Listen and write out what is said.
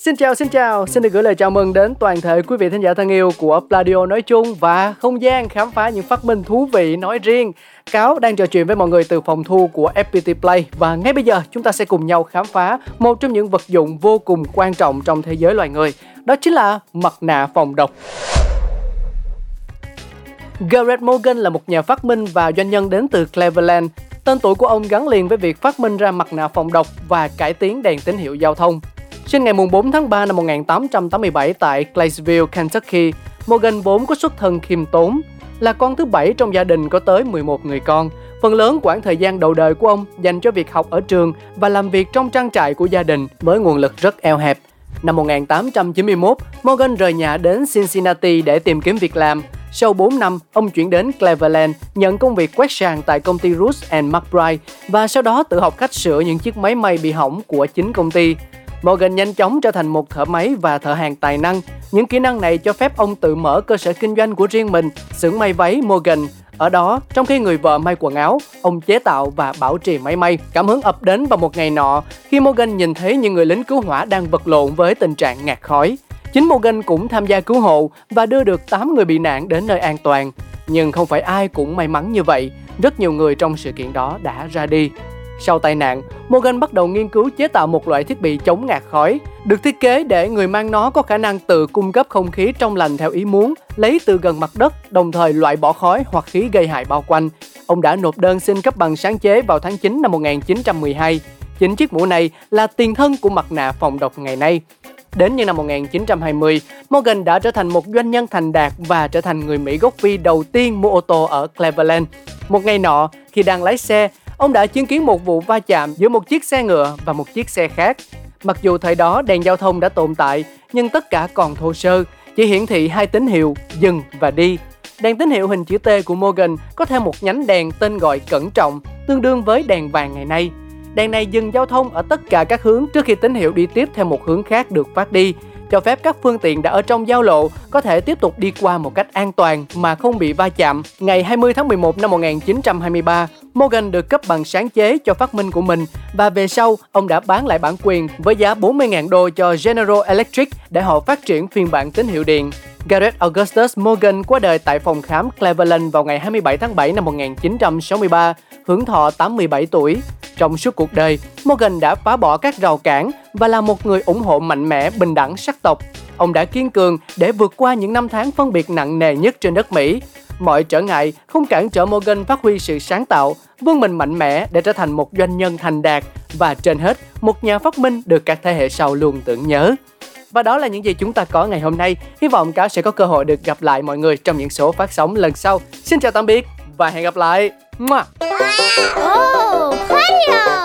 Xin chào, xin chào, xin được gửi lời chào mừng đến toàn thể quý vị thính giả thân yêu của Pladio nói chung và không gian khám phá những phát minh thú vị nói riêng. Cáo đang trò chuyện với mọi người từ phòng thu của FPT Play và ngay bây giờ chúng ta sẽ cùng nhau khám phá một trong những vật dụng vô cùng quan trọng trong thế giới loài người. Đó chính là mặt nạ phòng độc. Garrett Morgan là một nhà phát minh và doanh nhân đến từ Cleveland. Tên tuổi của ông gắn liền với việc phát minh ra mặt nạ phòng độc và cải tiến đèn tín hiệu giao thông. Sinh ngày 4 tháng 3 năm 1887 tại Claysville, Kentucky, Morgan vốn có xuất thân khiêm tốn, là con thứ bảy trong gia đình có tới 11 người con. Phần lớn quãng thời gian đầu đời của ông dành cho việc học ở trường và làm việc trong trang trại của gia đình với nguồn lực rất eo hẹp. Năm 1891, Morgan rời nhà đến Cincinnati để tìm kiếm việc làm. Sau 4 năm, ông chuyển đến Cleveland, nhận công việc quét sàn tại công ty Roots and McBride và sau đó tự học cách sửa những chiếc máy may bị hỏng của chính công ty. Morgan nhanh chóng trở thành một thợ máy và thợ hàng tài năng. Những kỹ năng này cho phép ông tự mở cơ sở kinh doanh của riêng mình, xưởng may váy Morgan. Ở đó, trong khi người vợ may quần áo, ông chế tạo và bảo trì máy may. Cảm hứng ập đến vào một ngày nọ khi Morgan nhìn thấy những người lính cứu hỏa đang vật lộn với tình trạng ngạt khói. Chính Morgan cũng tham gia cứu hộ và đưa được 8 người bị nạn đến nơi an toàn. Nhưng không phải ai cũng may mắn như vậy, rất nhiều người trong sự kiện đó đã ra đi. Sau tai nạn, Morgan bắt đầu nghiên cứu chế tạo một loại thiết bị chống ngạt khói, được thiết kế để người mang nó có khả năng tự cung cấp không khí trong lành theo ý muốn, lấy từ gần mặt đất, đồng thời loại bỏ khói hoặc khí gây hại bao quanh. Ông đã nộp đơn xin cấp bằng sáng chế vào tháng 9 năm 1912. Chính chiếc mũ này là tiền thân của mặt nạ phòng độc ngày nay. Đến những năm 1920, Morgan đã trở thành một doanh nhân thành đạt và trở thành người Mỹ gốc Phi đầu tiên mua ô tô ở Cleveland. Một ngày nọ, khi đang lái xe, ông đã chứng kiến một vụ va chạm giữa một chiếc xe ngựa và một chiếc xe khác. Mặc dù thời đó đèn giao thông đã tồn tại, nhưng tất cả còn thô sơ, chỉ hiển thị hai tín hiệu dừng và đi. Đèn tín hiệu hình chữ T của Morgan có thêm một nhánh đèn tên gọi cẩn trọng, tương đương với đèn vàng ngày nay. Đèn này dừng giao thông ở tất cả các hướng trước khi tín hiệu đi tiếp theo một hướng khác được phát đi, cho phép các phương tiện đã ở trong giao lộ có thể tiếp tục đi qua một cách an toàn mà không bị va chạm. Ngày 20 tháng 11 năm 1923, Morgan được cấp bằng sáng chế cho phát minh của mình và về sau ông đã bán lại bản quyền với giá 40.000 đô cho General Electric để họ phát triển phiên bản tín hiệu điện. Garrett Augustus Morgan qua đời tại phòng khám Cleveland vào ngày 27 tháng 7 năm 1963, hưởng thọ 87 tuổi. Trong suốt cuộc đời, Morgan đã phá bỏ các rào cản và là một người ủng hộ mạnh mẽ bình đẳng sắc tộc. Ông đã kiên cường để vượt qua những năm tháng phân biệt nặng nề nhất trên đất Mỹ. Mọi trở ngại không cản trở Morgan phát huy sự sáng tạo, vươn mình mạnh mẽ để trở thành một doanh nhân thành đạt và trên hết, một nhà phát minh được các thế hệ sau luôn tưởng nhớ. Và đó là những gì chúng ta có ngày hôm nay. Hy vọng cáo sẽ có cơ hội được gặp lại mọi người trong những số phát sóng lần sau. Xin chào tạm biệt và hẹn gặp lại. Mua. Oh!